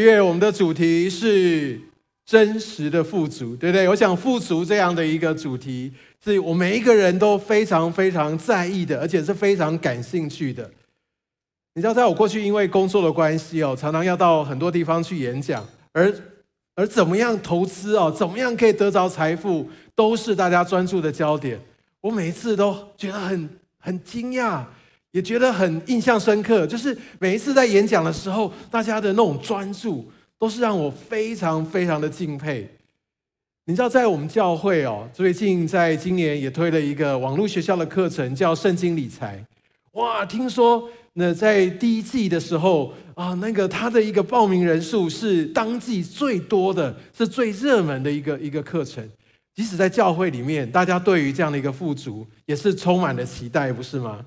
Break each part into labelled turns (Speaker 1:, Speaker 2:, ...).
Speaker 1: 月我们的主题是真实的富足，对不对？我想富足这样的一个主题，是我每一个人都非常非常在意的，而且是非常感兴趣的。你知道，在我过去因为工作的关系哦，常常要到很多地方去演讲，而而怎么样投资哦，怎么样可以得着财富，都是大家专注的焦点。我每一次都觉得很很惊讶。也觉得很印象深刻，就是每一次在演讲的时候，大家的那种专注，都是让我非常非常的敬佩。你知道，在我们教会哦，最近在今年也推了一个网络学校的课程，叫《圣经理财》。哇，听说那在第一季的时候啊，那个他的一个报名人数是当季最多的，是最热门的一个一个课程。即使在教会里面，大家对于这样的一个富足，也是充满了期待，不是吗？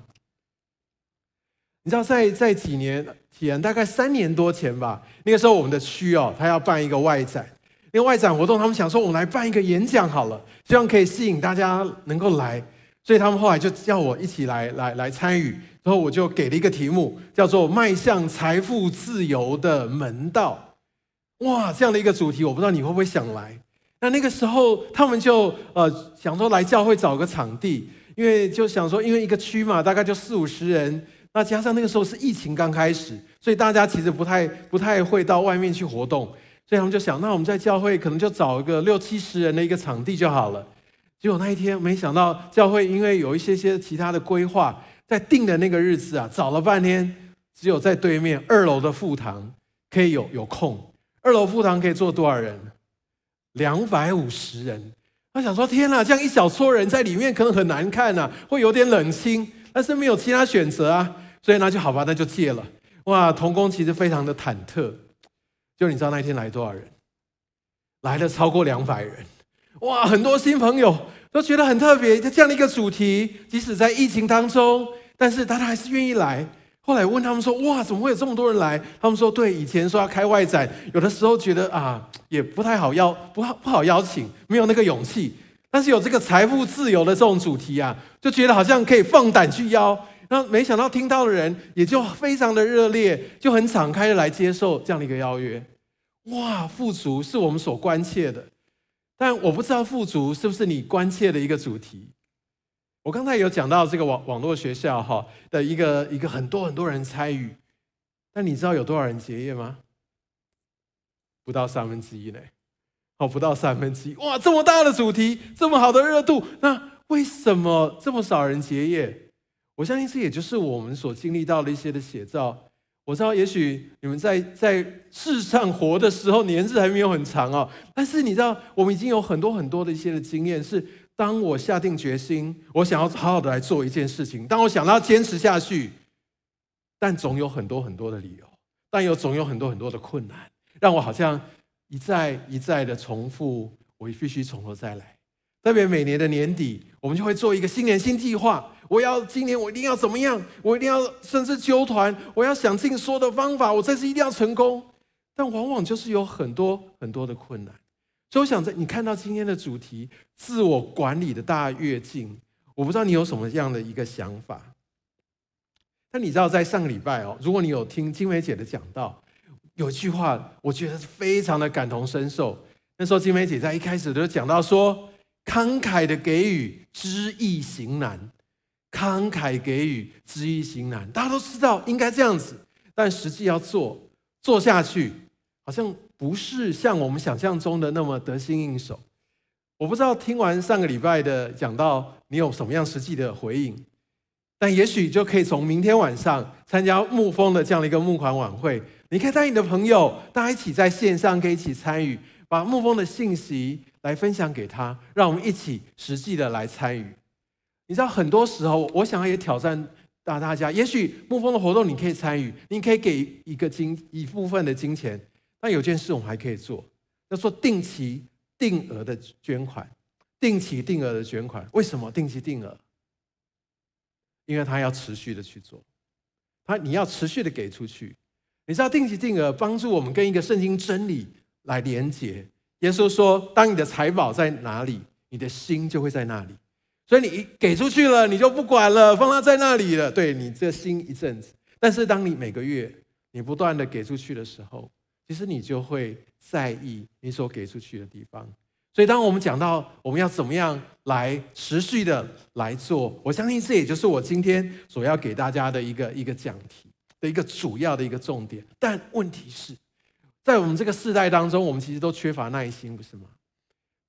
Speaker 1: 你知道在，在几年前，大概三年多前吧，那个时候我们的区哦，他要办一个外展，那个外展活动，他们想说，我们来办一个演讲好了，希望可以吸引大家能够来，所以他们后来就叫我一起来来来参与，然后我就给了一个题目，叫做“迈向财富自由的门道”。哇，这样的一个主题，我不知道你会不会想来？那那个时候他们就呃想说来教会找个场地，因为就想说，因为一个区嘛，大概就四五十人。那加上那个时候是疫情刚开始，所以大家其实不太不太会到外面去活动，所以他们就想，那我们在教会可能就找一个六七十人的一个场地就好了。结果那一天没想到教会因为有一些些其他的规划，在定的那个日子啊，找了半天，只有在对面二楼的副堂可以有有空。二楼副堂可以坐多少人？两百五十人。他想说，天哪，这样一小撮人在里面可能很难看呐，会有点冷清，但是没有其他选择啊。所以那就好吧，那就借了。哇，同工其实非常的忐忑。就你知道那一天来多少人？来了超过两百人。哇，很多新朋友都觉得很特别，就这样的一个主题，即使在疫情当中，但是大家还是愿意来。后来问他们说：“哇，怎么会有这么多人来？”他们说：“对，以前说要开外展，有的时候觉得啊，也不太好邀，不好不好邀请，没有那个勇气。但是有这个财富自由的这种主题啊，就觉得好像可以放胆去邀。”那没想到听到的人也就非常的热烈，就很敞开的来接受这样的一个邀约。哇，富足是我们所关切的，但我不知道富足是不是你关切的一个主题。我刚才有讲到这个网网络学校哈的一个一个很多很多人参与，但你知道有多少人结业吗？不到三分之一呢。哦，不到三分之一。哇，这么大的主题，这么好的热度，那为什么这么少人结业？我相信这也就是我们所经历到的一些的写照。我知道，也许你们在在世上活的时候年日还没有很长哦，但是你知道，我们已经有很多很多的一些的经验，是当我下定决心，我想要好好的来做一件事情，当我想要坚持下去，但总有很多很多的理由，但又总有很多很多的困难，让我好像一再一再的重复，我必须从头再来。特别每年的年底，我们就会做一个新年新计划。我要今年我一定要怎么样？我一定要甚至揪团，我要想尽所有的方法，我这次一定要成功。但往往就是有很多很多的困难。所以我想在你看到今天的主题“自我管理的大跃进”，我不知道你有什么样的一个想法。但你知道，在上个礼拜哦，如果你有听金梅姐的讲道，有一句话我觉得非常的感同身受。那时候金梅姐在一开始就讲到说。慷慨的给予，知易行难。慷慨给予，知易行难。大家都知道应该这样子，但实际要做做下去，好像不是像我们想象中的那么得心应手。我不知道听完上个礼拜的讲到，你有什么样实际的回应？但也许就可以从明天晚上参加牧风的这样的一个募款晚会，你可以带你的朋友，大家一起在线上可以一起参与，把牧风的信息。来分享给他，让我们一起实际的来参与。你知道，很多时候，我想要也挑战大大家。也许牧风的活动你可以参与，你可以给一个金一部分的金钱。但有件事我们还可以做，叫做定期定额的捐款。定期定额的捐款，为什么定期定额？因为他要持续的去做，他你要持续的给出去。你知道，定期定额帮助我们跟一个圣经真理来连接。耶稣说：“当你的财宝在哪里，你的心就会在那里。所以你一给出去了，你就不管了，放它在那里了。对你这心一阵子。但是当你每个月你不断的给出去的时候，其实你就会在意你所给出去的地方。所以，当我们讲到我们要怎么样来持续的来做，我相信这也就是我今天所要给大家的一个一个讲题的一个主要的一个重点。但问题是，在我们这个世代当中，我们其实都缺乏耐心，不是吗？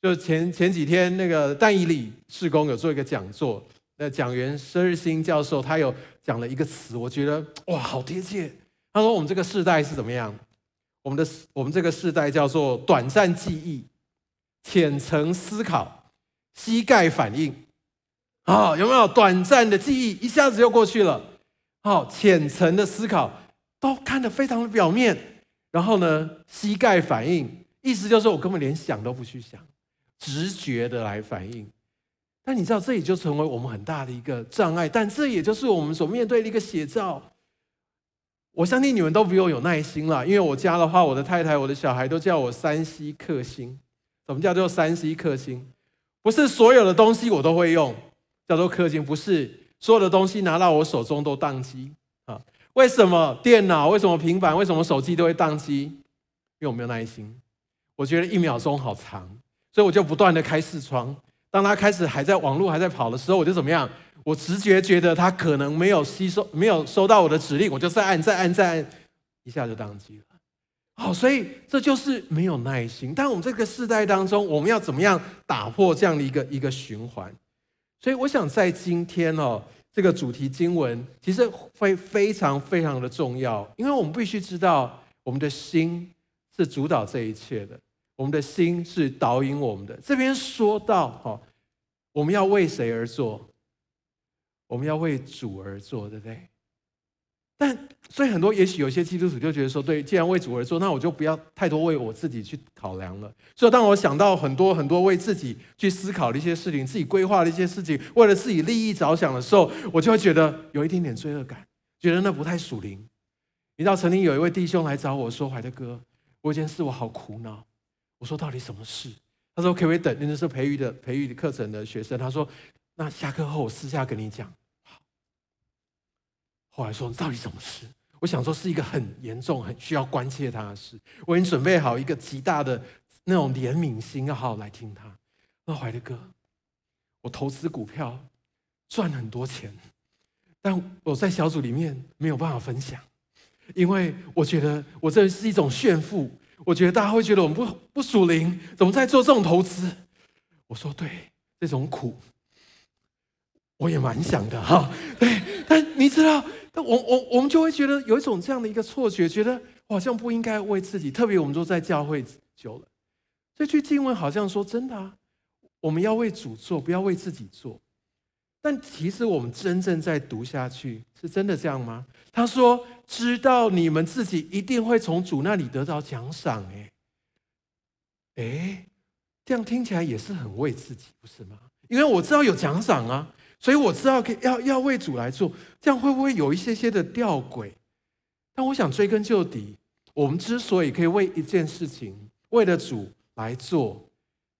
Speaker 1: 就前前几天那个但以理事工有做一个讲座，那讲员佘日新教授他有讲了一个词，我觉得哇，好贴切。他说我们这个世代是怎么样？我们的我们这个世代叫做短暂记忆。浅层思考，膝盖反应，啊，有没有短暂的记忆，一下子就过去了？好，浅层的思考都看得非常的表面，然后呢，膝盖反应，意思就是我根本连想都不去想，直觉的来反应。但你知道，这也就成为我们很大的一个障碍，但这也就是我们所面对的一个写照。我相信你们都比我有耐心了，因为我家的话，我的太太、我的小孩都叫我三 C 克星。什么叫做三 C 克星？不是所有的东西我都会用，叫做克星。不是所有的东西拿到我手中都宕机？为什么电脑、为什么平板、为什么手机都会宕机？因为我没有耐心。我觉得一秒钟好长，所以我就不断的开视窗。当它开始还在网络还在跑的时候，我就怎么样？我直觉觉得它可能没有吸收、没有收到我的指令，我就再按、再按、再按，一下就宕机了。好，所以这就是没有耐心。但我们这个世代当中，我们要怎么样打破这样的一个一个循环？所以我想在今天哦，这个主题经文其实非非常非常的重要，因为我们必须知道，我们的心是主导这一切的，我们的心是导引我们的。这边说到哈，我们要为谁而做？我们要为主而做，对不对？但所以很多，也许有些基督徒就觉得说，对，既然为主而做，那我就不要太多为我自己去考量了。所以当我想到很多很多为自己去思考的一些事情，自己规划的一些事情，为了自己利益着想的时候，我就会觉得有一点点罪恶感，觉得那不太属灵。你知道，曾经有一位弟兄来找我说：“怀德哥，我有件事我好苦恼。”我说：“到底什么事？”他说：“可不可以等？那是培育的培育的课程的学生。”他说：“那下课后我私下跟你讲。”后来说，到底什么事？我想说是一个很严重、很需要关切他的事。我已经准备好一个极大的那种怜悯心，要好好来听他。那怀的哥，我投资股票赚很多钱，但我在小组里面没有办法分享，因为我觉得我这是一种炫富。我觉得大家会觉得我们不不属灵，怎么在做这种投资？我说对，这种苦我也蛮想的哈。对，但你知道。但我我我们就会觉得有一种这样的一个错觉，觉得好像不应该为自己，特别我们都在教会久了，这句经文好像说真的啊，我们要为主做，不要为自己做。但其实我们真正在读下去，是真的这样吗？他说：“知道你们自己一定会从主那里得到奖赏。”哎，哎，这样听起来也是很为自己，不是吗？因为我知道有奖赏啊。所以我知道可以要要为主来做，这样会不会有一些些的吊诡？但我想追根究底，我们之所以可以为一件事情为了主来做，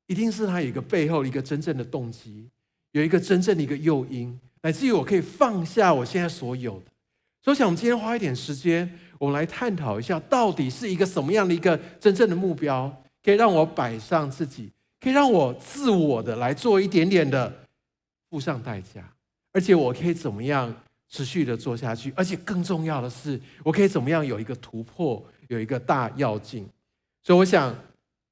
Speaker 1: 一定是他有一个背后一个真正的动机，有一个真正的一个诱因，乃至于我可以放下我现在所有的。所以想，今天花一点时间，我们来探讨一下，到底是一个什么样的一个真正的目标，可以让我摆上自己，可以让我自我的来做一点点的。付上代价，而且我可以怎么样持续的做下去？而且更重要的是，我可以怎么样有一个突破，有一个大要进？所以我想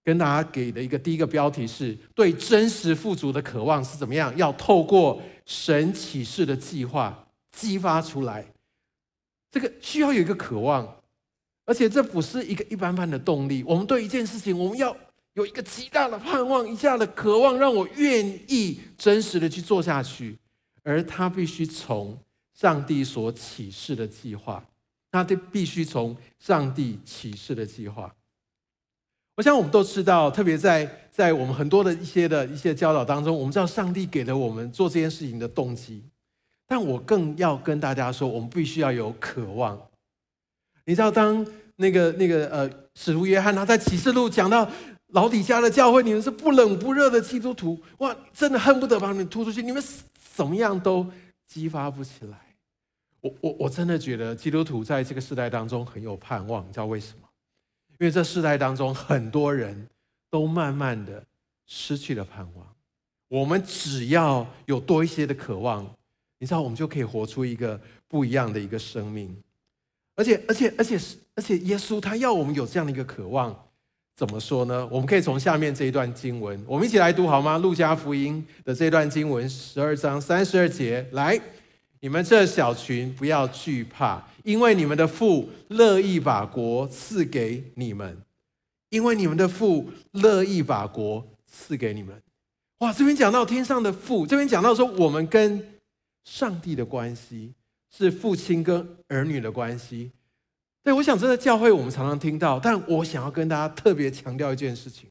Speaker 1: 跟大家给的一个第一个标题是：对真实富足的渴望是怎么样？要透过神启示的计划激发出来。这个需要有一个渴望，而且这不是一个一般般的动力。我们对一件事情，我们要。有一个极大的盼望，一下的渴望，让我愿意真实的去做下去，而他必须从上帝所启示的计划，他得必须从上帝启示的计划。我想我们都知道，特别在在我们很多的一些的一些教导当中，我们知道上帝给了我们做这件事情的动机，但我更要跟大家说，我们必须要有渴望。你知道，当那个那个呃，使徒约翰他在启示录讲到。老底下的教会，你们是不冷不热的基督徒，哇，真的恨不得把你们突出去，你们怎么样都激发不起来。我我我真的觉得基督徒在这个时代当中很有盼望，你知道为什么？因为这世代当中很多人都慢慢的失去了盼望。我们只要有多一些的渴望，你知道，我们就可以活出一个不一样的一个生命。而且，而且，而且，而且，耶稣他要我们有这样的一个渴望，怎么说呢？我们可以从下面这一段经文，我们一起来读好吗？路加福音的这段经文，十二章三十二节，来，你们这小群不要惧怕，因为你们的父乐意把国赐给你们，因为你们的父乐意把国赐给你们。哇，这边讲到天上的父，这边讲到说我们跟上帝的关系是父亲跟儿女的关系。对，我想这个教会我们常常听到，但我想要跟大家特别强调一件事情，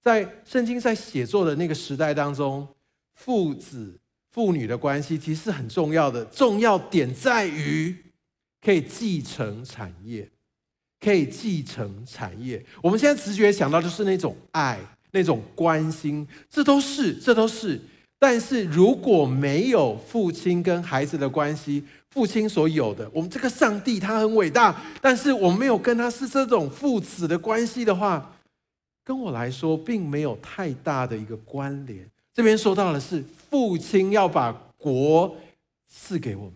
Speaker 1: 在圣经在写作的那个时代当中，父子父女的关系其实是很重要的，重要点在于可以继承产业，可以继承产业。我们现在直觉想到就是那种爱。那种关心，这都是，这都是。但是如果没有父亲跟孩子的关系，父亲所有的，我们这个上帝他很伟大，但是我们没有跟他是这种父子的关系的话，跟我来说并没有太大的一个关联。这边说到的是父亲要把国赐给我们。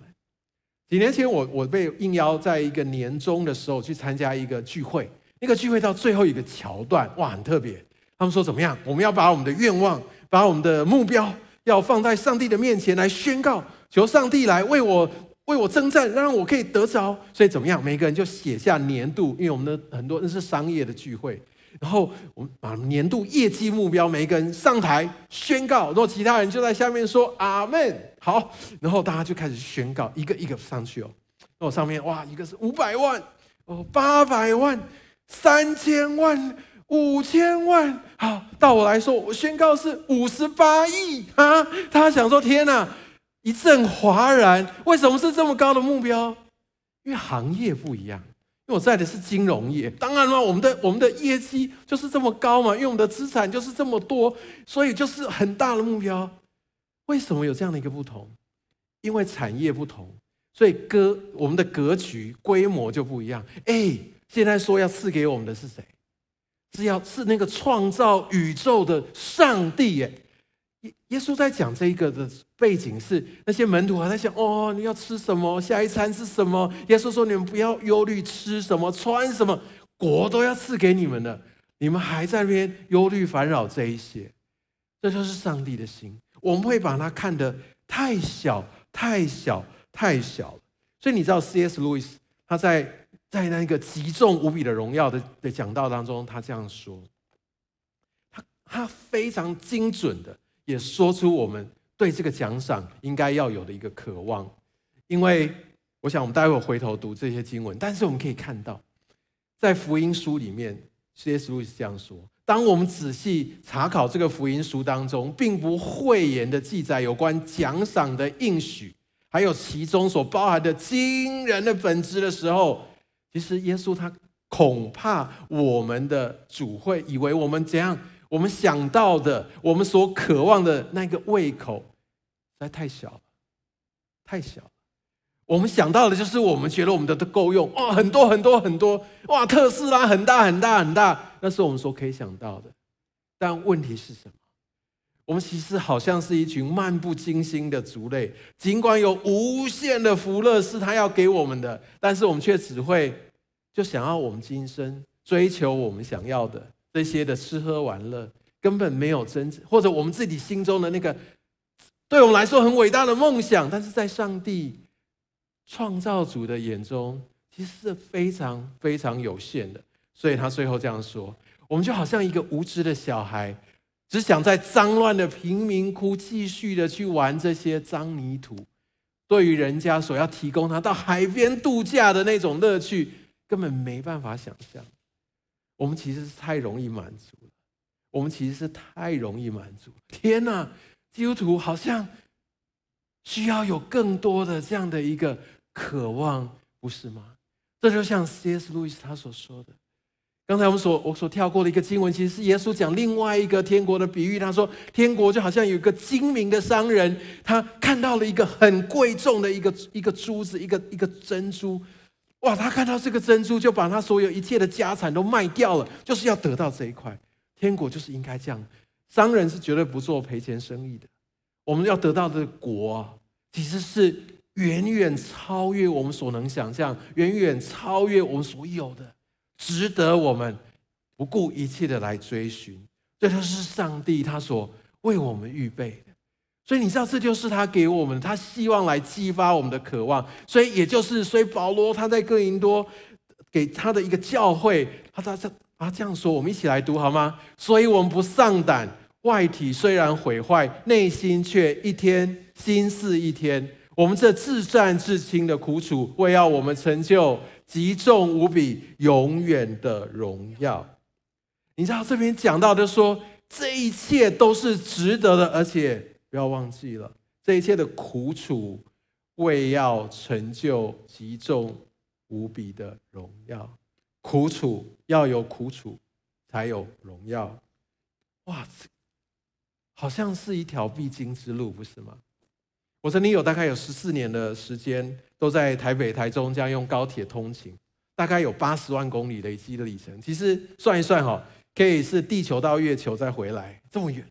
Speaker 1: 几年前我我被应邀在一个年终的时候去参加一个聚会，那个聚会到最后一个桥段，哇，很特别。他们说怎么样？我们要把我们的愿望、把我们的目标，要放在上帝的面前来宣告，求上帝来为我为我征战，让我可以得着。所以怎么样？每个人就写下年度，因为我们的很多那是商业的聚会，然后我们把年度业绩目标，每一个人上台宣告，然后其他人就在下面说阿门。好，然后大家就开始宣告，一个一个上去哦。然后上面哇，一个是五百万，哦，八百万，三千万。五千万，好，到我来说，我宣告是五十八亿啊！他想说：“天哪，一阵哗然，为什么是这么高的目标？因为行业不一样，因为我在的是金融业。当然了，我们的我们的业绩就是这么高嘛，因为我们的资产就是这么多，所以就是很大的目标。为什么有这样的一个不同？因为产业不同，所以格我们的格局规模就不一样。哎，现在说要赐给我们的是谁？是要是那个创造宇宙的上帝耶，耶稣在讲这一个的背景是那些门徒还在想哦，你要吃什么？下一餐是什么？耶稣说，你们不要忧虑吃什么穿什么，国都要赐给你们的，你们还在那边忧虑烦扰这一些，这就是上帝的心。我们会把它看得太小太小太小了，所以你知道 C.S. 路易斯他在。在那个极重无比的荣耀的的讲道当中，他这样说，他他非常精准的也说出我们对这个奖赏应该要有的一个渴望，因为我想我们待会回头读这些经文，但是我们可以看到，在福音书里面，C.S. 路易斯这样说：当我们仔细查考这个福音书当中，并不讳言的记载有关奖赏的应许，还有其中所包含的惊人的本质的时候。其实耶稣他恐怕我们的主会以为我们怎样，我们想到的，我们所渴望的那个胃口实在太小了，太小了。我们想到的就是我们觉得我们的都够用，哇，很多很多很多，哇，特斯拉很大很大很大，那是我们所可以想到的。但问题是什么？我们其实好像是一群漫不经心的族类，尽管有无限的福乐是他要给我们的，但是我们却只会就想要我们今生追求我们想要的这些的吃喝玩乐，根本没有真或者我们自己心中的那个对我们来说很伟大的梦想，但是在上帝创造主的眼中，其实是非常非常有限的。所以他最后这样说：我们就好像一个无知的小孩。只想在脏乱的贫民窟继续的去玩这些脏泥土，对于人家所要提供他到海边度假的那种乐趣，根本没办法想象。我们其实是太容易满足了，我们其实是太容易满足。天哪，基督徒好像需要有更多的这样的一个渴望，不是吗？这就像 C.S. 路易斯他所说的。刚才我们所我所跳过的一个经文，其实是耶稣讲另外一个天国的比喻。他说，天国就好像有一个精明的商人，他看到了一个很贵重的一个一个珠子，一个一个珍珠。哇，他看到这个珍珠，就把他所有一切的家产都卖掉了，就是要得到这一块。天国就是应该这样，商人是绝对不做赔钱生意的。我们要得到的国啊，其实是远远超越我们所能想象，远远超越我们所有的，值得我们不顾一切的来追寻。这就是上帝他所为我们预备。所以你知道，这就是他给我们，他希望来激发我们的渴望。所以也就是，所以保罗他在哥林多给他的一个教会，他他他啊这样说，我们一起来读好吗？所以我们不丧胆。外体虽然毁坏，内心却一天新似一天。我们这至暂至轻的苦楚，为要我们成就极重无比、永远的荣耀。你知道这边讲到的说，这一切都是值得的，而且不要忘记了，这一切的苦楚，为要成就极重无比的荣耀。苦楚要有苦楚，才有荣耀。哇！好像是一条必经之路，不是吗？我曾经有大概有十四年的时间，都在台北、台中这样用高铁通勤，大概有八十万公里累积的里程。其实算一算哈，可以是地球到月球再回来这么远。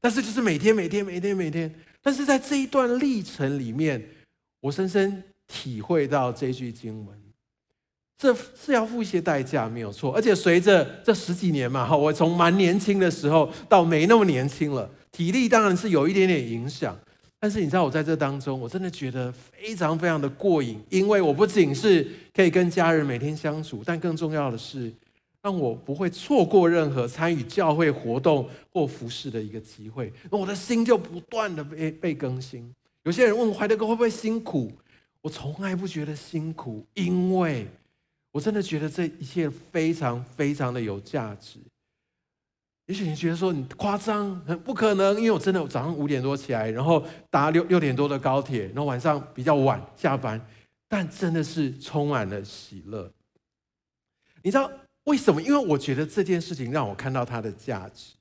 Speaker 1: 但是就是每天、每天、每天、每天。但是在这一段历程里面，我深深体会到这句经文。这是要付一些代价，没有错。而且随着这十几年嘛，哈，我从蛮年轻的时候到没那么年轻了，体力当然是有一点点影响。但是你知道，我在这当中，我真的觉得非常非常的过瘾，因为我不仅是可以跟家人每天相处，但更重要的是，让我不会错过任何参与教会活动或服侍的一个机会。那我的心就不断的被被更新。有些人问怀德哥会不会辛苦，我从来不觉得辛苦，因为。我真的觉得这一切非常非常的有价值。也许你觉得说你夸张，很不可能，因为我真的早上五点多起来，然后搭六六点多的高铁，然后晚上比较晚下班，但真的是充满了喜乐。你知道为什么？因为我觉得这件事情让我看到它的价值。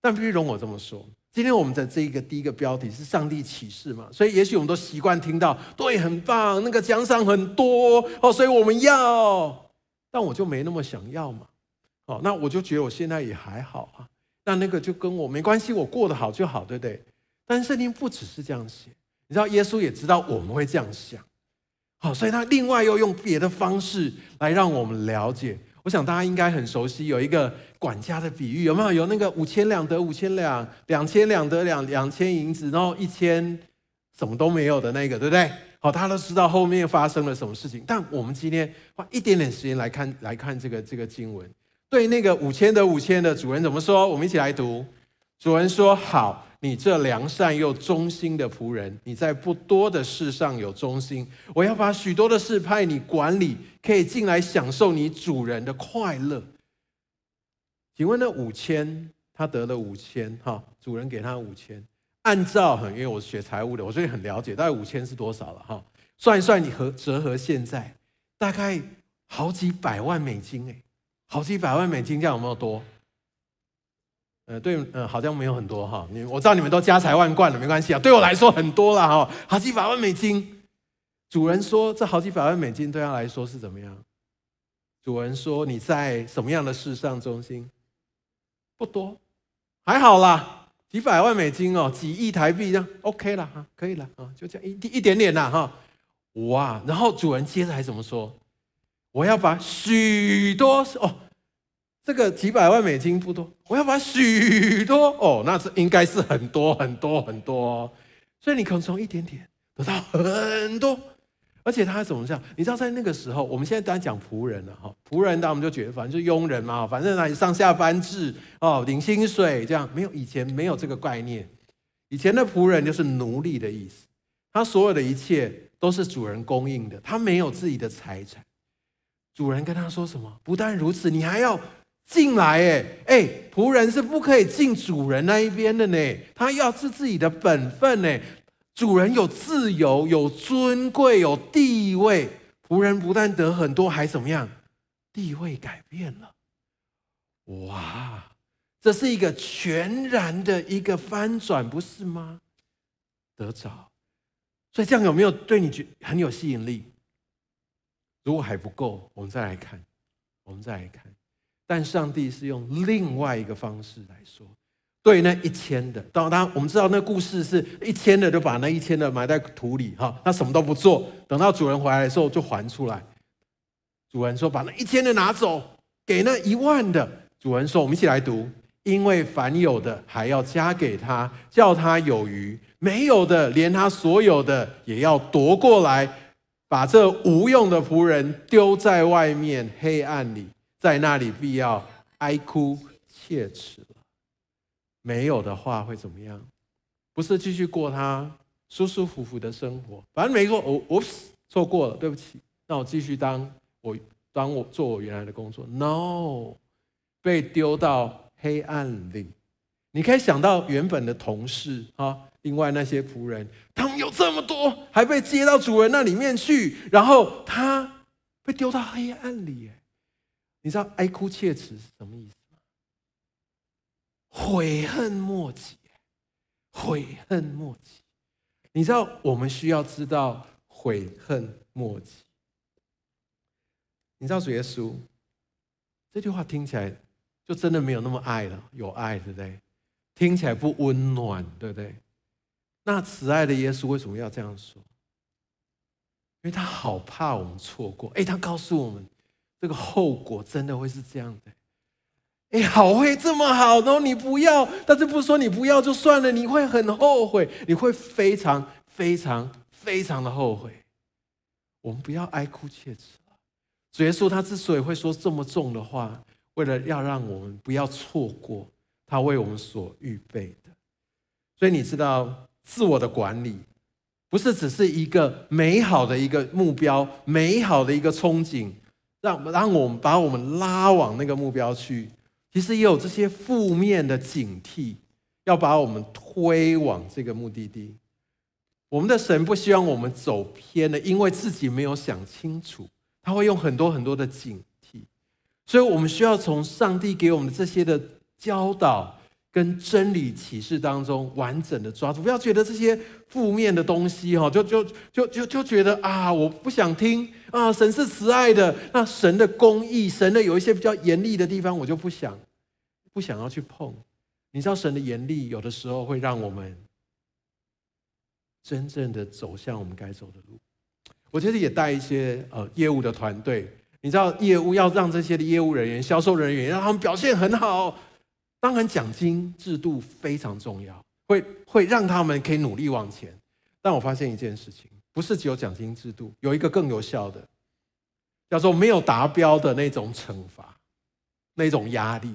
Speaker 1: 但必须容我这么说。今天我们的这一个第一个标题是上帝启示嘛，所以也许我们都习惯听到，对，很棒，那个奖赏很多哦，所以我们要，但我就没那么想要嘛，哦，那我就觉得我现在也还好啊，那那个就跟我没关系，我过得好就好，对不对？但圣经不只是这样写，你知道耶稣也知道我们会这样想，好，所以他另外又用别的方式来让我们了解。我想大家应该很熟悉，有一个管家的比喻，有没有？有那个五千两得五千两，两千两得两两千银子，然后一千什么都没有的那个，对不对？好，大家都知道后面发生了什么事情。但我们今天花一点点时间来看，来看这个这个经文。对那个五千得五千的主人怎么说？我们一起来读。主人说：“好。”你这良善又忠心的仆人，你在不多的事上有忠心，我要把许多的事派你管理，可以进来享受你主人的快乐。请问那五千，他得了五千，哈，主人给他五千，按照很，因为我是学财务的，我所以很了解，大概五千是多少了，哈，算一算，你和折合现在，大概好几百万美金，哎，好几百万美金，这样有没有多？呃，对，呃，好像没有很多哈。你我知道你们都家财万贯了，没关系啊。对我来说很多了哈，好几百万美金。主人说，这好几百万美金对他来说是怎么样？主人说，你在什么样的事上中心？不多，还好啦，几百万美金哦，几亿台币这样 OK 了哈，可以了啊，就这样一一点点啦哈。哇，然后主人接着还怎么说？我要把许多哦。这个几百万美金不多，我要把许多哦，那是应该是很多很多很多哦，所以你可能从一点点得到很多，而且他怎么讲？你知道在那个时候，我们现在当然讲仆人了哈，仆人当然我们就觉得反正就佣人嘛，反正那里上下班制哦，领薪水这样，没有以前没有这个概念，以前的仆人就是奴隶的意思，他所有的一切都是主人供应的，他没有自己的财产，主人跟他说什么？不但如此，你还要。进来，哎哎，仆人是不可以进主人那一边的呢。他要是自己的本分呢。主人有自由，有尊贵，有地位。仆人不但得很多，还怎么样？地位改变了。哇，这是一个全然的一个翻转，不是吗？得着。所以这样有没有对你觉很有吸引力？如果还不够，我们再来看，我们再来看。但上帝是用另外一个方式来说，对那一千的，当然我们知道那故事是一千的就把那一千的埋在土里，哈，他什么都不做，等到主人回来的时候就还出来。主人说：“把那一千的拿走，给那一万的。”主人说：“我们一起来读，因为凡有的还要加给他，叫他有余；没有的，连他所有的也要夺过来。”把这无用的仆人丢在外面黑暗里，在那里必要哀哭切齿了。没有的话会怎么样？不是继续过他舒舒服服的生活？反正没过，我我错过了，对不起。那我继续当我当我做我原来的工作。No，被丢到黑暗里。你可以想到原本的同事啊。另外那些仆人，他们有这么多，还被接到主人那里面去，然后他被丢到黑暗里。你知道哀哭切齿是什么意思吗？悔恨莫及，悔恨莫及。你知道我们需要知道悔恨莫及。你知道主耶稣这句话听起来就真的没有那么爱了，有爱对不对？听起来不温暖，对不对？那慈爱的耶稣为什么要这样说？因为他好怕我们错过。哎，他告诉我们，这个后果真的会是这样的。哎，好会这么好，然后你不要，但是不说你不要就算了，你会很后悔，你会非常非常非常的后悔。我们不要哀哭切齿了。主耶稣他之所以会说这么重的话，为了要让我们不要错过他为我们所预备的。所以你知道。自我的管理，不是只是一个美好的一个目标，美好的一个憧憬，让让我们把我们拉往那个目标去。其实也有这些负面的警惕，要把我们推往这个目的地。我们的神不希望我们走偏了，因为自己没有想清楚，他会用很多很多的警惕。所以我们需要从上帝给我们这些的教导。跟真理启示当中完整的抓住，不要觉得这些负面的东西哈，就就就就就觉得啊，我不想听啊。神是慈爱的，那神的公义，神的有一些比较严厉的地方，我就不想不想要去碰。你知道神的严厉，有的时候会让我们真正的走向我们该走的路。我其实也带一些呃业务的团队，你知道业务要让这些的业务人员、销售人员让他们表现很好。当然，奖金制度非常重要，会会让他们可以努力往前。但我发现一件事情，不是只有奖金制度，有一个更有效的，叫做没有达标的那种惩罚，那种压力，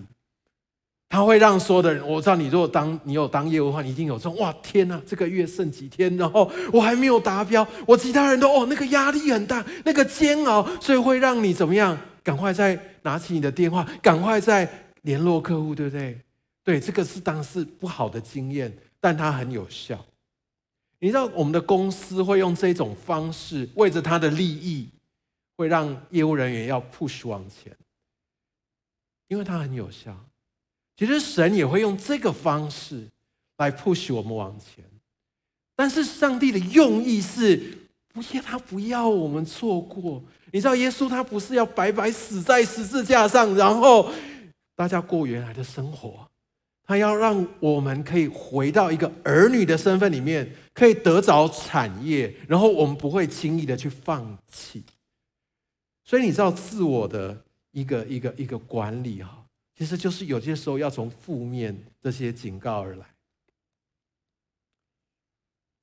Speaker 1: 它会让所有的人。我知道你如果当你有当业务的话，你一定有说哇天哪，这个月剩几天，然后我还没有达标，我其他人都哦那个压力很大，那个煎熬，所以会让你怎么样？赶快再拿起你的电话，赶快再。联络客户，对不对？对，这个是当时不好的经验，但它很有效。你知道，我们的公司会用这种方式，为着他的利益，会让业务人员要 push 往前，因为它很有效。其实神也会用这个方式来 push 我们往前，但是上帝的用意是不要他不要我们错过。你知道，耶稣他不是要白白死在十字架上，然后。大家过原来的生活，他要让我们可以回到一个儿女的身份里面，可以得着产业，然后我们不会轻易的去放弃。所以你知道，自我的一个一个一个管理哈，其实就是有些时候要从负面这些警告而来。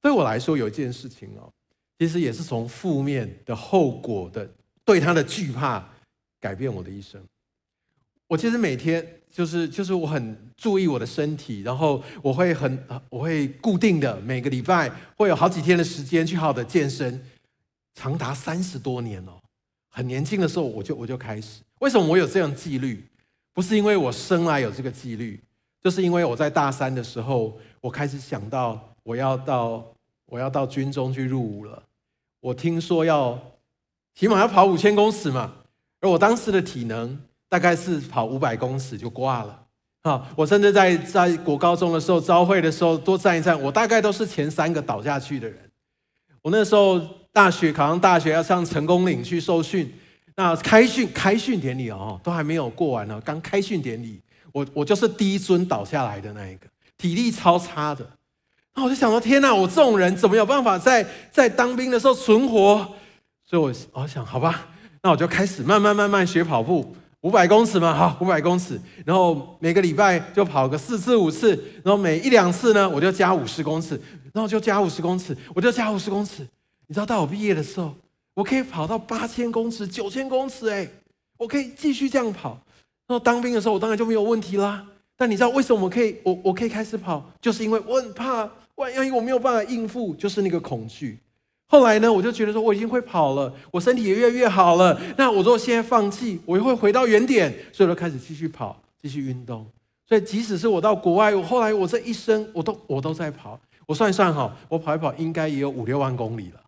Speaker 1: 对我来说，有一件事情哦，其实也是从负面的后果的对他的惧怕改变我的一生。我其实每天就是就是我很注意我的身体，然后我会很我会固定的每个礼拜会有好几天的时间去好好的健身，长达三十多年哦。很年轻的时候我就我就开始。为什么我有这样纪律？不是因为我生来有这个纪律，就是因为我在大三的时候，我开始想到我要到我要到军中去入伍了。我听说要起码要跑五千公尺嘛，而我当时的体能。大概是跑五百公尺就挂了，啊！我甚至在在国高中的时候，招会的时候多站一站，我大概都是前三个倒下去的人。我那时候大学考上大学要上成功岭去受训，那开训开训典礼哦，都还没有过完呢，刚开训典礼，我我就是第一尊倒下来的那一个，体力超差的。那我就想说，天哪，我这种人怎么有办法在在当兵的时候存活？所以我我想，好吧，那我就开始慢慢慢慢学跑步。五百公尺嘛，好，五百公尺，然后每个礼拜就跑个四次五次，然后每一两次呢，我就加五十公尺，然后就加五十公尺，我就加五十公尺。你知道到我毕业的时候，我可以跑到八千公尺、九千公尺，哎，我可以继续这样跑。然后当兵的时候，我当然就没有问题啦。但你知道为什么我可以，我我可以开始跑，就是因为我很怕，万一我没有办法应付，就是那个恐惧。后来呢，我就觉得说我已经会跑了，我身体也越来越好了。那我如果现在放弃，我又会回到原点，所以我就开始继续跑，继续运动。所以即使是我到国外，我后来我这一生我都我都在跑。我算一算哈，我跑一跑应该也有五六万公里了。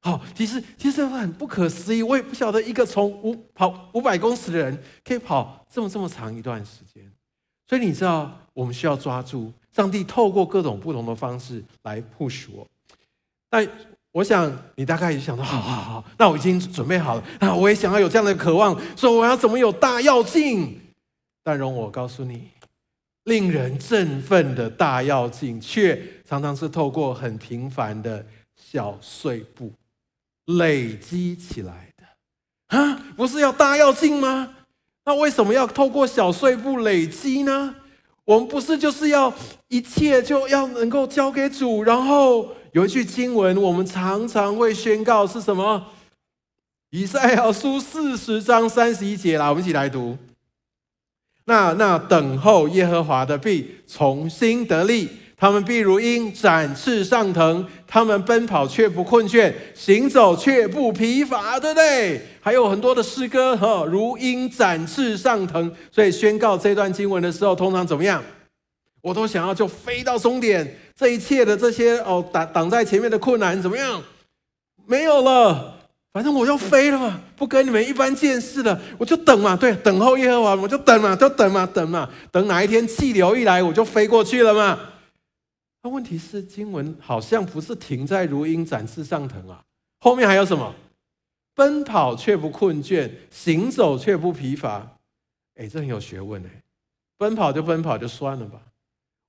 Speaker 1: 好，其实其实很不可思议，我也不晓得一个从五跑五百公尺的人可以跑这么这么长一段时间。所以你知道，我们需要抓住上帝透过各种不同的方式来 push 我。但我想你大概也想到，好好好，那我已经准备好了。那我也想要有这样的渴望，说我要怎么有大要进？但容我告诉你，令人振奋的大要进，却常常是透过很平凡的小碎步累积起来的。啊，不是要大要进吗？那为什么要透过小碎步累积呢？我们不是就是要一切就要能够交给主，然后。有一句经文，我们常常会宣告是什么？以赛亚书四十章三十一节啦，我们一起来读。那那等候耶和华的必重新得力，他们必如鹰展翅上腾，他们奔跑却不困倦，行走却不疲乏，对不对？还有很多的诗歌哈，如鹰展翅上腾。所以宣告这段经文的时候，通常怎么样？我都想要就飞到终点。这一切的这些哦，挡挡在前面的困难怎么样？没有了，反正我要飞了嘛，不跟你们一般见识了，我就等嘛，对，等候耶和华，我就等嘛，就等嘛，等嘛，等哪一天气流一来，我就飞过去了嘛。那问题是经文好像不是停在如鹰展翅上腾啊，后面还有什么？奔跑却不困倦，行走却不疲乏。哎，这很有学问哎，奔跑就奔跑就算了吧。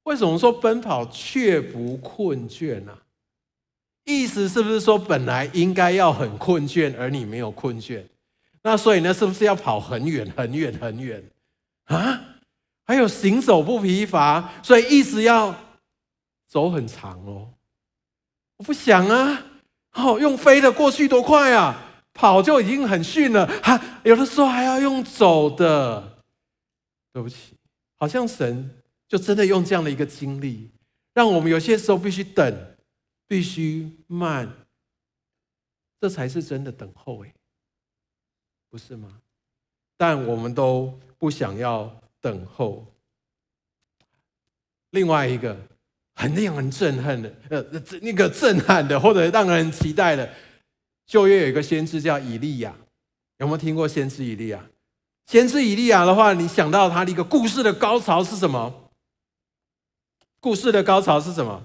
Speaker 1: 为什么说奔跑却不困倦呢？意思是不是说本来应该要很困倦，而你没有困倦？那所以呢，是不是要跑很远很远很远啊？还有行走不疲乏，所以意思要走很长哦。我不想啊，哦，用飞的过去多快啊，跑就已经很逊了，哈，有的时候还要用走的。对不起，好像神。就真的用这样的一个经历，让我们有些时候必须等，必须慢，这才是真的等候，哎，不是吗？但我们都不想要等候。另外一个很令人震撼的，呃，那个震撼的或者让人期待的，旧约有一个先知叫以利亚，有没有听过先知以利亚？先知以利亚的话，你想到他的一个故事的高潮是什么？故事的高潮是什么？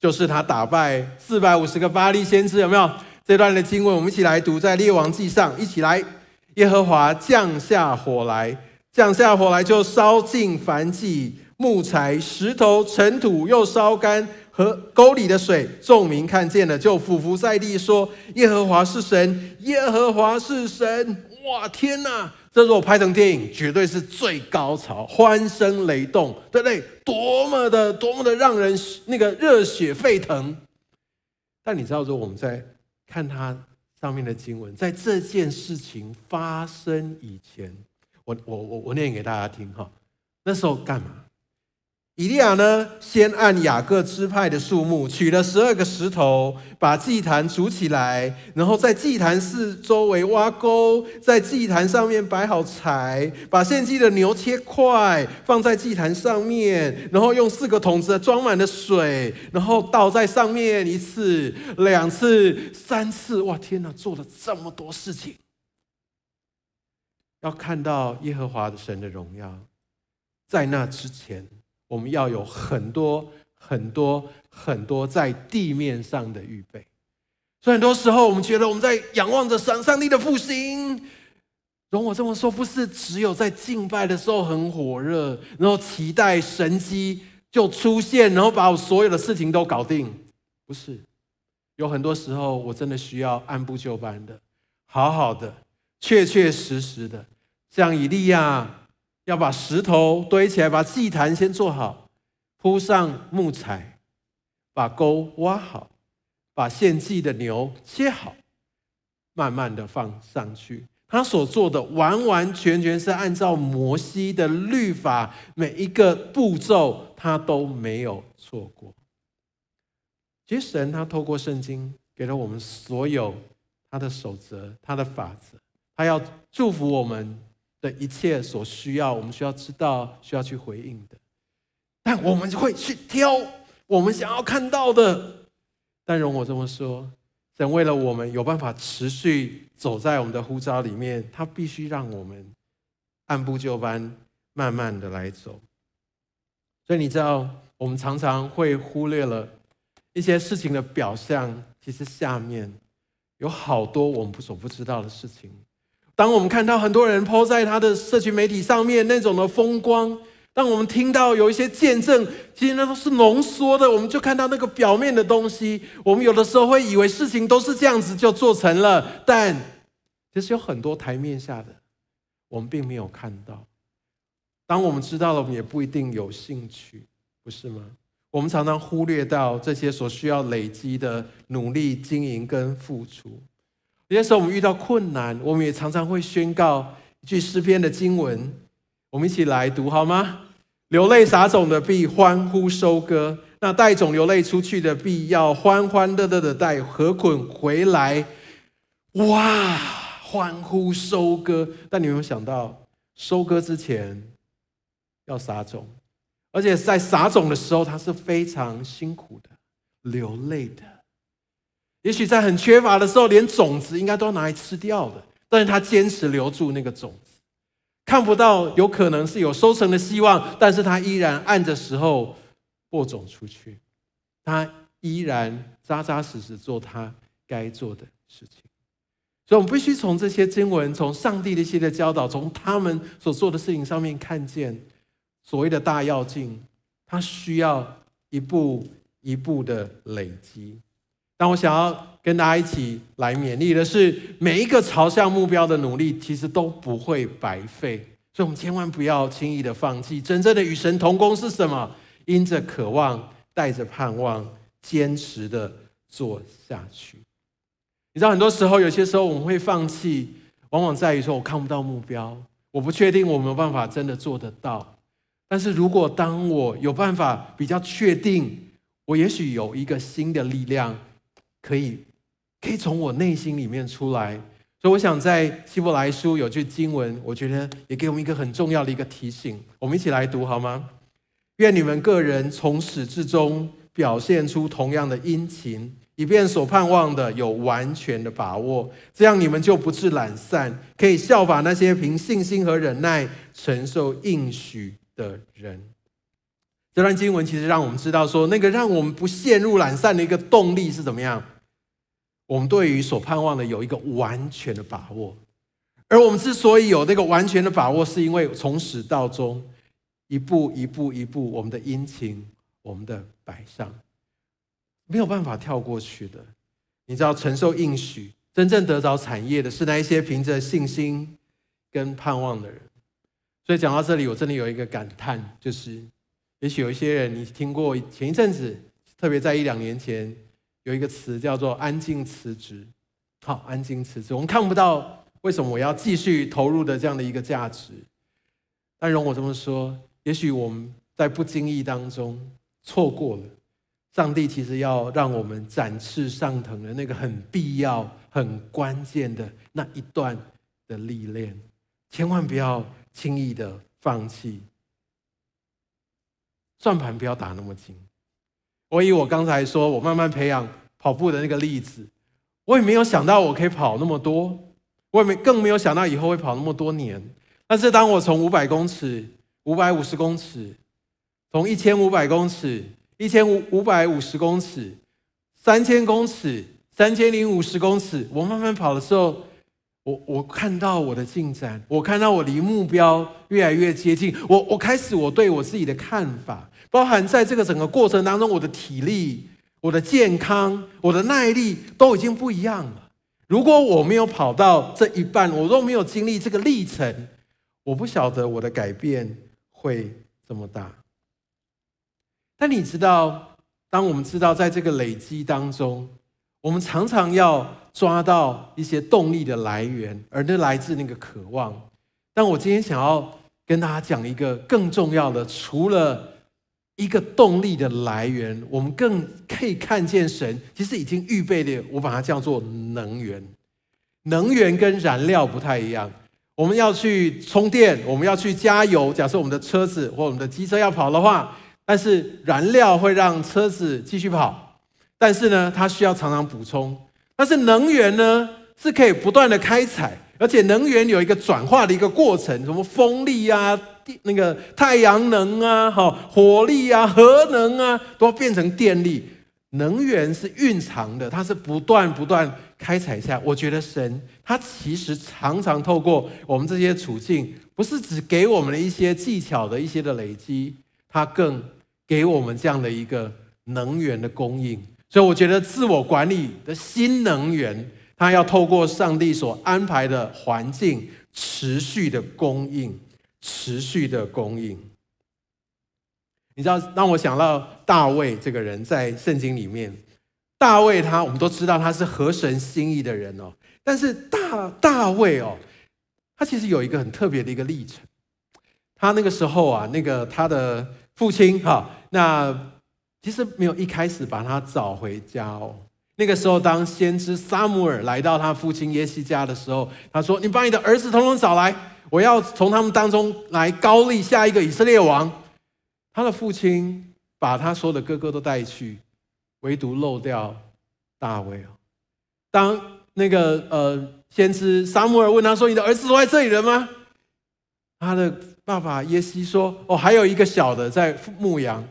Speaker 1: 就是他打败四百五十个巴力先知，有没有？这段的经文我们一起来读，在列王记上，一起来。耶和华降下火来，降下火来就烧尽凡迹、木材、石头、尘土，又烧干和沟里的水。众民看见了，就俯伏在地说：“耶和华是神，耶和华是神！”哇，天哪！这如果拍成电影，绝对是最高潮，欢声雷动，对不对？多么的多么的让人那个热血沸腾。但你知道说，我们在看它上面的经文，在这件事情发生以前，我我我我念给大家听哈，那时候干嘛？以利亚呢，先按雅各支派的数目取了十二个石头，把祭坛筑起来，然后在祭坛四周围挖沟，在祭坛上面摆好柴，把献祭的牛切块放在祭坛上面，然后用四个桶子装满了水，然后倒在上面一次、两次、三次。哇，天哪，做了这么多事情，要看到耶和华的神的荣耀，在那之前。我们要有很多很多很多在地面上的预备，所以很多时候，我们觉得我们在仰望着上上帝的复兴。容我这么说，不是只有在敬拜的时候很火热，然后期待神迹就出现，然后把我所有的事情都搞定。不是，有很多时候我真的需要按部就班的，好好的，确确实实的，像以利亚要把石头堆起来，把祭坛先做好，铺上木材，把沟挖好。把献祭的牛切好，慢慢的放上去。他所做的完完全全是按照摩西的律法，每一个步骤他都没有错过。其实神他透过圣经给了我们所有他的守则、他的法则，他要祝福我们的一切所需要，我们需要知道、需要去回应的。但我们就会去挑我们想要看到的。但容我这么说，神为了我们有办法持续走在我们的呼召里面，他必须让我们按部就班，慢慢的来走。所以你知道，我们常常会忽略了一些事情的表象，其实下面有好多我们所不知道的事情。当我们看到很多人 po 在他的社群媒体上面那种的风光。当我们听到有一些见证，其实那都是浓缩的，我们就看到那个表面的东西。我们有的时候会以为事情都是这样子就做成了，但其实有很多台面下的，我们并没有看到。当我们知道了，我们也不一定有兴趣，不是吗？我们常常忽略到这些所需要累积的努力、经营跟付出。有些时候我们遇到困难，我们也常常会宣告一句诗篇的经文。我们一起来读好吗？流泪撒种的必欢呼收割，那带种流泪出去的必要欢欢乐乐的带禾捆回来。哇，欢呼收割！但你有没有想到，收割之前要撒种，而且在撒种的时候，他是非常辛苦的，流泪的。也许在很缺乏的时候，连种子应该都拿来吃掉的，但是他坚持留住那个种子。看不到有可能是有收成的希望，但是他依然按着时候播种出去，他依然扎扎实实做他该做的事情。所以，我们必须从这些经文，从上帝的一些的教导，从他们所做的事情上面看见所谓的大要境，它需要一步一步的累积。但我想要跟大家一起来勉励的是，每一个朝向目标的努力，其实都不会白费。所以，我们千万不要轻易的放弃。真正的与神同工是什么？因着渴望，带着盼望，坚持的做下去。你知道，很多时候，有些时候我们会放弃，往往在于说，我看不到目标，我不确定我没有办法真的做得到。但是如果当我有办法比较确定，我也许有一个新的力量。可以，可以从我内心里面出来，所以我想在希伯来书有句经文，我觉得也给我们一个很重要的一个提醒，我们一起来读好吗？愿你们个人从始至终表现出同样的殷勤，以便所盼望的有完全的把握，这样你们就不致懒散，可以效法那些凭信心和忍耐承受应许的人。这段经文其实让我们知道，说那个让我们不陷入懒散的一个动力是怎么样？我们对于所盼望的有一个完全的把握，而我们之所以有那个完全的把握，是因为从始到终，一步一步一步，我们的殷勤，我们的摆上，没有办法跳过去的。你知道，承受应许，真正得着产业的是那一些凭着信心跟盼望的人。所以讲到这里，我真的有一个感叹，就是。也许有一些人，你听过前一阵子，特别在一两年前，有一个词叫做“安静辞职”。好，安静辞职，我们看不到为什么我要继续投入的这样的一个价值。但容我这么说，也许我们在不经意当中错过了上帝其实要让我们展翅上腾的那个很必要、很关键的那一段的历练，千万不要轻易的放弃。算盘不要打那么紧。我以我刚才说我慢慢培养跑步的那个例子，我也没有想到我可以跑那么多，我也没更没有想到以后会跑那么多年。但是当我从五百公尺、五百五十公尺，从一千五百公尺、一千五五百五十公尺、三千公尺、三千零五十公尺，我慢慢跑的时候，我我看到我的进展，我看到我离目标越来越接近，我我开始我对我自己的看法，包含在这个整个过程当中，我的体力、我的健康、我的耐力都已经不一样了。如果我没有跑到这一半，我都没有经历这个历程，我不晓得我的改变会这么大。但你知道，当我们知道在这个累积当中，我们常常要抓到一些动力的来源，而那来自那个渴望。但我今天想要跟大家讲一个更重要的，除了一个动力的来源，我们更可以看见神其实已经预备的，我把它叫做能源。能源跟燃料不太一样，我们要去充电，我们要去加油。假设我们的车子或我们的机车要跑的话，但是燃料会让车子继续跑，但是呢，它需要常常补充。但是能源呢，是可以不断的开采，而且能源有一个转化的一个过程，什么风力啊。那个太阳能啊，好，火力啊，核能啊，都变成电力。能源是蕴藏的，它是不断不断开采下。我觉得神他其实常常透过我们这些处境，不是只给我们的一些技巧的一些的累积，他更给我们这样的一个能源的供应。所以我觉得自我管理的新能源，它要透过上帝所安排的环境持续的供应。持续的供应，你知道，让我想到大卫这个人，在圣经里面，大卫他，我们都知道他是合神心意的人哦。但是大大卫哦，他其实有一个很特别的一个历程。他那个时候啊，那个他的父亲哈，那其实没有一开始把他找回家哦。那个时候，当先知撒母耳来到他父亲耶西家的时候，他说：“你把你的儿子统统找来。”我要从他们当中来高立下一个以色列王。他的父亲把他所有的哥哥都带去，唯独漏掉大卫。当那个呃先知撒母耳问他说：“你的儿子都在这里了吗？”他的爸爸耶西说：“哦，还有一个小的在牧羊。”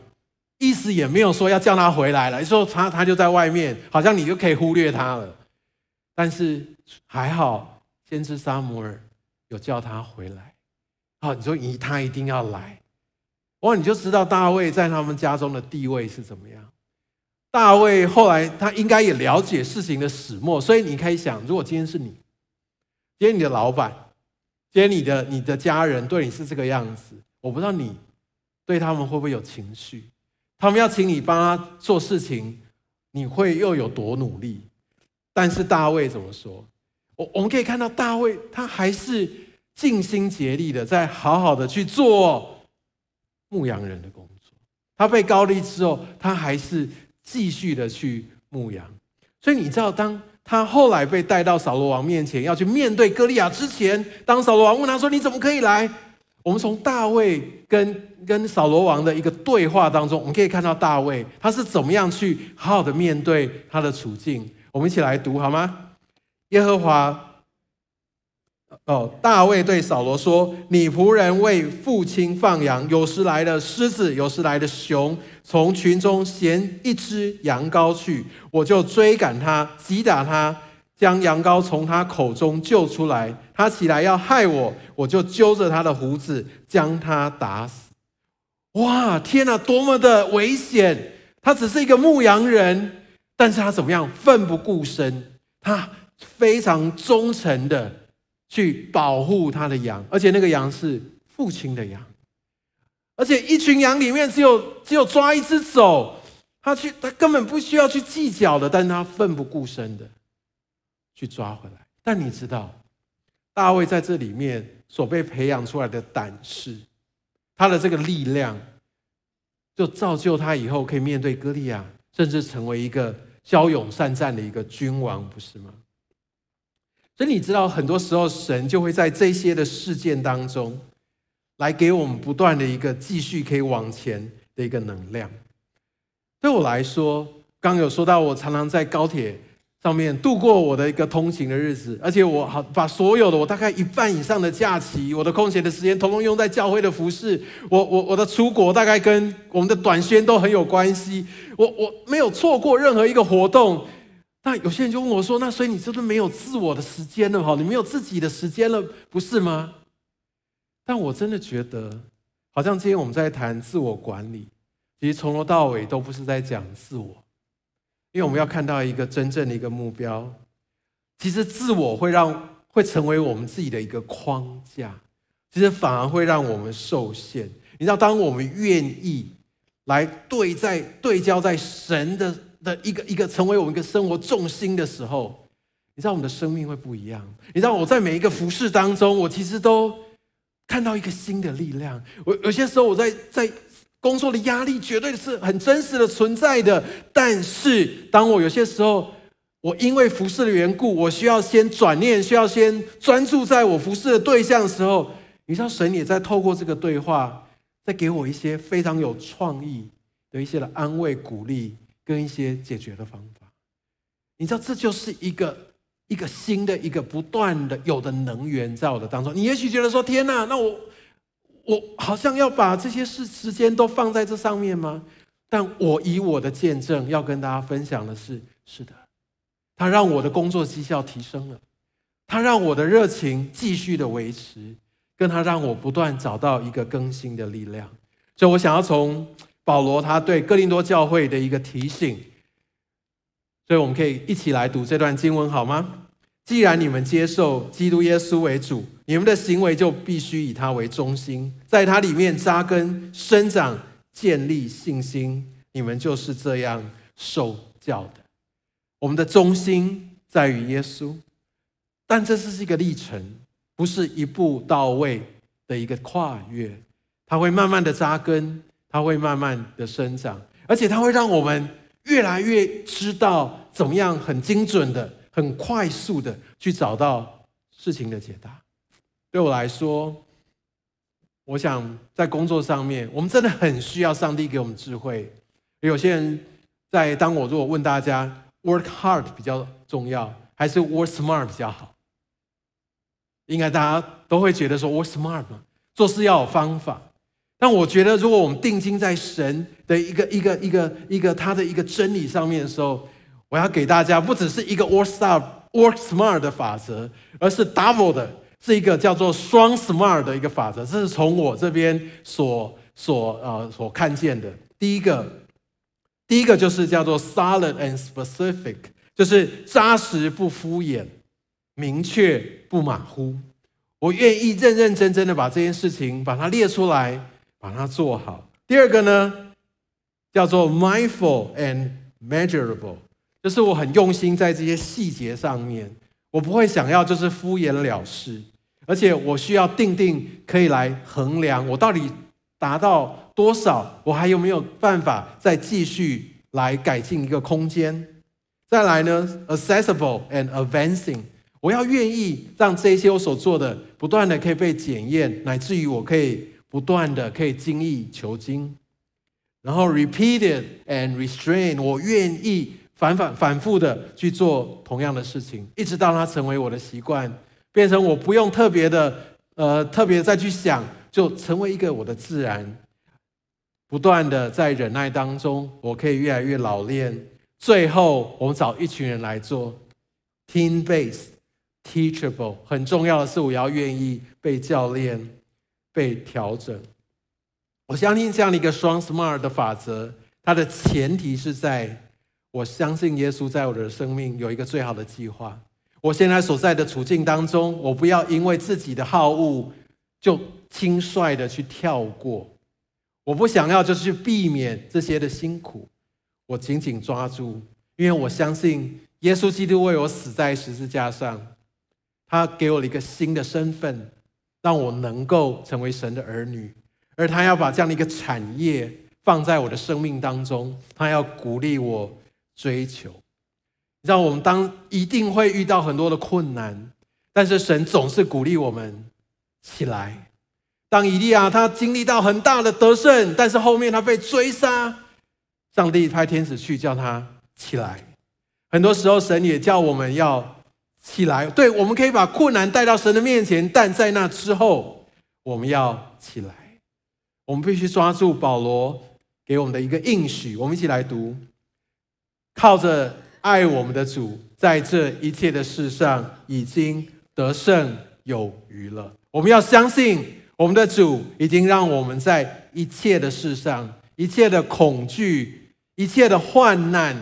Speaker 1: 意思也没有说要叫他回来了，说他他就在外面，好像你就可以忽略他了。但是还好，先知撒母耳。有叫他回来，好，你说你他一定要来，哇，你就知道大卫在他们家中的地位是怎么样。大卫后来他应该也了解事情的始末，所以你可以想，如果今天是你，今天你的老板，今天你的你的家人对你是这个样子，我不知道你对他们会不会有情绪，他们要请你帮他做事情，你会又有多努力？但是大卫怎么说？我我们可以看到大卫，他还是尽心竭力的在好好的去做牧羊人的工作。他被膏立之后，他还是继续的去牧羊。所以你知道，当他后来被带到扫罗王面前，要去面对歌利亚之前，当扫罗王问他说：“你怎么可以来？”我们从大卫跟跟扫罗王的一个对话当中，我们可以看到大卫他是怎么样去好好的面对他的处境。我们一起来读好吗？耶和华，哦，大卫对扫罗说：“你仆人为父亲放羊，有时来了狮子，有时来了熊，从群中衔一只羊羔去，我就追赶他，击打他，将羊羔从他口中救出来。他起来要害我，我就揪着他的胡子，将他打死。”哇，天哪，多么的危险！他只是一个牧羊人，但是他怎么样？奋不顾身，他。非常忠诚的去保护他的羊，而且那个羊是父亲的羊，而且一群羊里面只有只有抓一只走，他去他根本不需要去计较的，但他奋不顾身的去抓回来。但你知道，大卫在这里面所被培养出来的胆识，他的这个力量，就造就他以后可以面对歌利亚，甚至成为一个骁勇善战的一个君王，不是吗？所以你知道，很多时候神就会在这些的事件当中，来给我们不断的一个继续可以往前的一个能量。对我来说，刚有说到，我常常在高铁上面度过我的一个通勤的日子，而且我好把所有的我大概一半以上的假期，我的空闲的时间，统统用在教会的服事。我我我的出国大概跟我们的短宣都很有关系。我我没有错过任何一个活动。那有些人就问我说：“那所以你是不是没有自我的时间了？哈，你没有自己的时间了，不是吗？”但我真的觉得，好像今天我们在谈自我管理，其实从头到尾都不是在讲自我，因为我们要看到一个真正的一个目标。其实自我会让会成为我们自己的一个框架，其实反而会让我们受限。你知道，当我们愿意来对在对焦在神的。的一个一个成为我们一个生活重心的时候，你知道我们的生命会不一样。你知道我在每一个服饰当中，我其实都看到一个新的力量。我有些时候我在在工作的压力绝对是很真实的存在的，但是当我有些时候我因为服事的缘故，我需要先转念，需要先专注在我服事的对象的时候，你知道神也在透过这个对话，在给我一些非常有创意的一些的安慰鼓励。跟一些解决的方法，你知道，这就是一个一个新的一个不断的有的能源在我的当中。你也许觉得说：“天哪，那我我好像要把这些事时间都放在这上面吗？”但我以我的见证要跟大家分享的是：是的，它让我的工作绩效提升了，它让我的热情继续的维持，跟它让我不断找到一个更新的力量。所以我想要从。保罗他对哥林多教会的一个提醒，所以我们可以一起来读这段经文，好吗？既然你们接受基督耶稣为主，你们的行为就必须以他为中心，在他里面扎根、生长、建立信心。你们就是这样受教的。我们的中心在于耶稣，但这是一个历程，不是一步到位的一个跨越，它会慢慢的扎根。它会慢慢的生长，而且它会让我们越来越知道怎么样很精准的、很快速的去找到事情的解答。对我来说，我想在工作上面，我们真的很需要上帝给我们智慧。有些人在当我如果问大家，work hard 比较重要，还是 work smart 比较好？应该大家都会觉得说 work smart 嘛，做事要有方法。但我觉得，如果我们定睛在神的一个一个一个一个他的一个真理上面的时候，我要给大家不只是一个 work smart work smart 的法则，而是 double 的，是一个叫做双 smart 的一个法则。这是从我这边所所呃所看见的。第一个，第一个就是叫做 solid and specific，就是扎实不敷衍，明确不马虎。我愿意认认真真的把这件事情把它列出来。把它做好。第二个呢，叫做 mindful and measurable，就是我很用心在这些细节上面，我不会想要就是敷衍了事，而且我需要定定可以来衡量我到底达到多少，我还有没有办法再继续来改进一个空间。再来呢，accessible and advancing，我要愿意让这些我所做的不断的可以被检验，乃至于我可以。不断的可以精益求精，然后 repeated and restrain，我愿意反反反复的去做同样的事情，一直到它成为我的习惯，变成我不用特别的呃特别再去想，就成为一个我的自然。不断的在忍耐当中，我可以越来越老练。最后，我们找一群人来做，team base，teachable，很重要的是，我要愿意被教练。被调整，我相信这样的一个双 smart 的法则，它的前提是在我相信耶稣在我的生命有一个最好的计划。我现在所在的处境当中，我不要因为自己的好恶就轻率的去跳过。我不想要就是去避免这些的辛苦，我紧紧抓住，因为我相信耶稣基督为我死在十字架上，他给我了一个新的身份。让我能够成为神的儿女，而他要把这样的一个产业放在我的生命当中，他要鼓励我追求。让，我们当一定会遇到很多的困难，但是神总是鼓励我们起来。当以利亚他经历到很大的得胜，但是后面他被追杀，上帝派天使去叫他起来。很多时候，神也叫我们要。起来，对，我们可以把困难带到神的面前，但在那之后，我们要起来。我们必须抓住保罗给我们的一个应许。我们一起来读：靠着爱我们的主，在这一切的事上已经得胜有余了。我们要相信，我们的主已经让我们在一切的事上、一切的恐惧、一切的患难，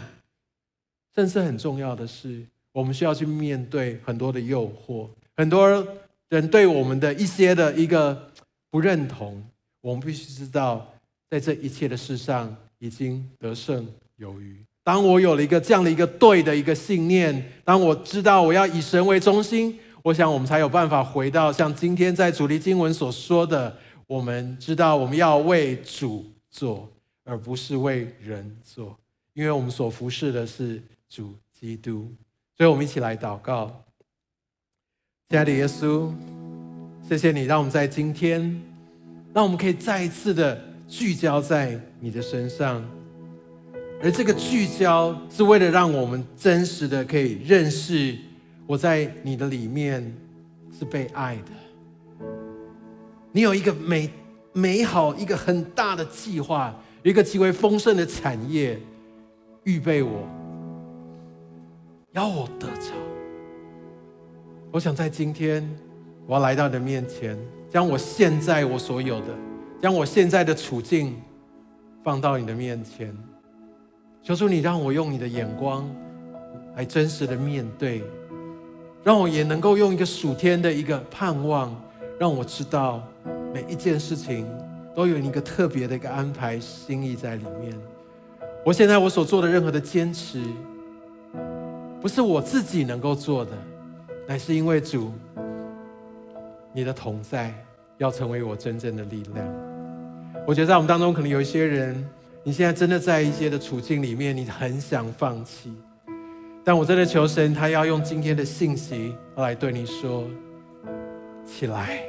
Speaker 1: 甚至很重要的是，我们需要去面对很多的诱惑，很多人对我们的一些的一个不认同，我们必须知道，在这一切的事上已经得胜有余。当我有了一个这样的一个对的一个信念，当我知道我要以神为中心，我想我们才有办法回到像今天在主题经文所说的，我们知道我们要为主做，而不是为人做，因为我们所服侍的是主基督。所以，我们一起来祷告。亲爱的耶稣，谢谢你让我们在今天，让我们可以再一次的聚焦在你的身上。而这个聚焦是为了让我们真实的可以认识，我在你的里面是被爱的。你有一个美美好、一个很大的计划，一个极为丰盛的产业，预备我，要我得着。我想在今天，我要来到你的面前，将我现在我所有的，将我现在的处境放到你的面前。求主，你让我用你的眼光来真实的面对，让我也能够用一个属天的一个盼望，让我知道每一件事情都有一个特别的一个安排心意在里面。我现在我所做的任何的坚持，不是我自己能够做的，乃是因为主你的同在要成为我真正的力量。我觉得在我们当中可能有一些人。你现在真的在一些的处境里面，你很想放弃，但我真的求神，他要用今天的信息来对你说：起来，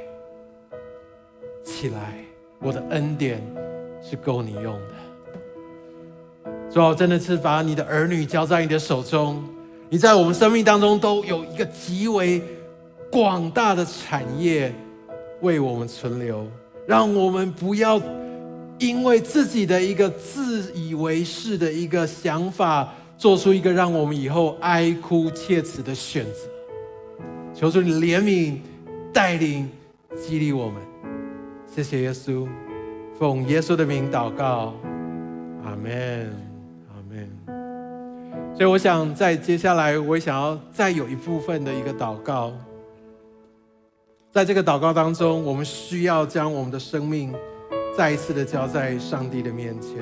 Speaker 1: 起来，我的恩典是够你用的。主啊，真的是把你的儿女交在你的手中，你在我们生命当中都有一个极为广大的产业为我们存留，让我们不要。因为自己的一个自以为是的一个想法，做出一个让我们以后哀哭切齿的选择。求主你怜悯、带领、激励我们。谢谢耶稣，奉耶稣的名祷告，阿门，所以我想在接下来，我也想要再有一部分的一个祷告。在这个祷告当中，我们需要将我们的生命。再一次的交在上帝的面前。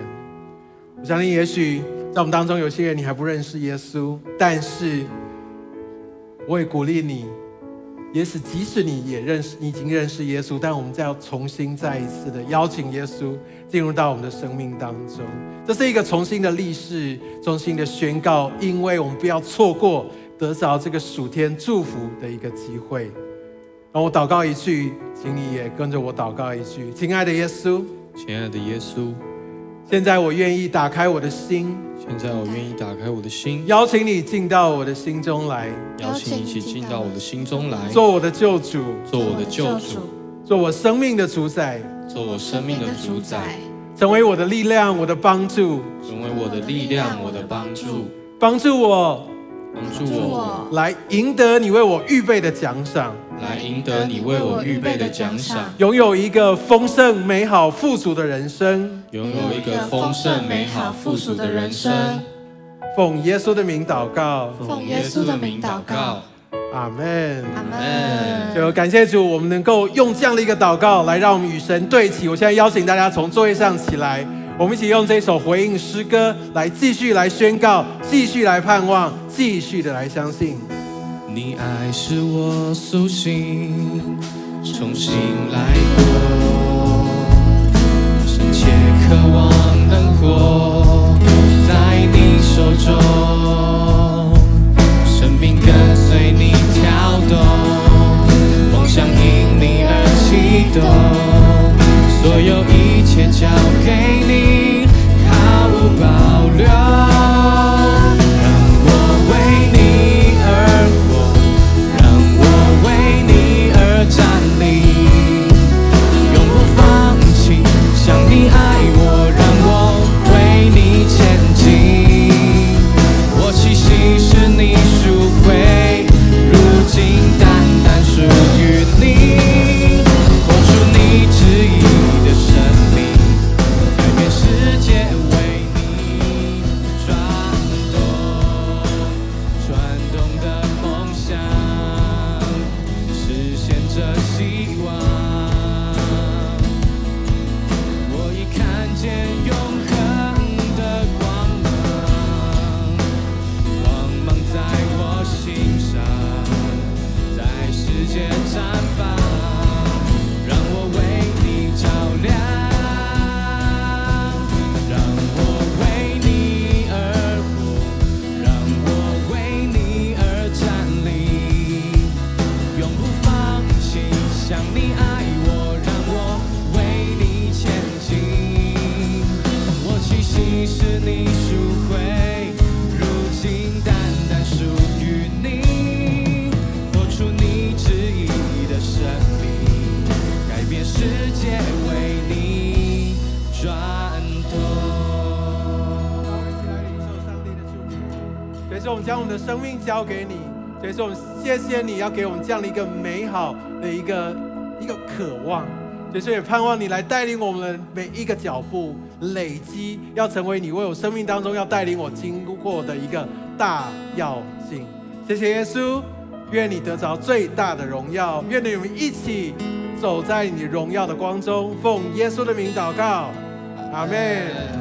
Speaker 1: 我相信，也许在我们当中有些人你还不认识耶稣，但是我也鼓励你，也许即使你也认识，你已经认识耶稣，但我们再要重新再一次的邀请耶稣进入到我们的生命当中。这是一个重新的立誓，重新的宣告，因为我们不要错过得着这个属天祝福的一个机会。让我祷告一句，请你也跟着我祷告一句：亲爱的耶稣，
Speaker 2: 亲爱的耶稣，
Speaker 1: 现在我愿意打开我的心，
Speaker 2: 现在我愿意打开我的心，
Speaker 1: 邀请你进到我的心中来，
Speaker 2: 邀请你一起进到我的心中来，
Speaker 1: 做我的救主，
Speaker 2: 做我的救主，
Speaker 1: 做我生命的主宰，
Speaker 2: 做我生命的主宰，
Speaker 1: 成为我的力量，我的帮助，
Speaker 2: 成为我的力量，我的帮助，
Speaker 1: 帮助我。
Speaker 2: 帮助我。
Speaker 1: 来赢得你为我预备的奖赏，
Speaker 2: 来赢得你为我预备的奖赏，
Speaker 1: 拥有一个丰盛美好富足的人生，
Speaker 2: 拥有一个丰盛美好富足的人生。
Speaker 1: 奉耶稣的名祷告，
Speaker 2: 奉耶稣的名祷告，
Speaker 1: 阿门，
Speaker 2: 阿门。
Speaker 1: 就感谢主，我们能够用这样的一个祷告来让我们与神对齐。我现在邀请大家从座位上起来。我们一起用这首回应诗歌来继续来宣告，继续来盼望，继续的来相信。
Speaker 2: 你爱是我苏醒，重新来过，深切渴望能活在你手中，生命跟随动，梦想因你而启动，所有一切交给你。毫无保留这样的
Speaker 1: 一个美好的一个一个渴望。所以说，也盼望你来带领我们每一个脚步，累积要成为你为我生命当中要带领我经过的一个大要进。谢谢耶稣，愿你得着最大的荣耀，愿你们一起走在你荣耀的光中。奉耶稣的名祷告，阿门。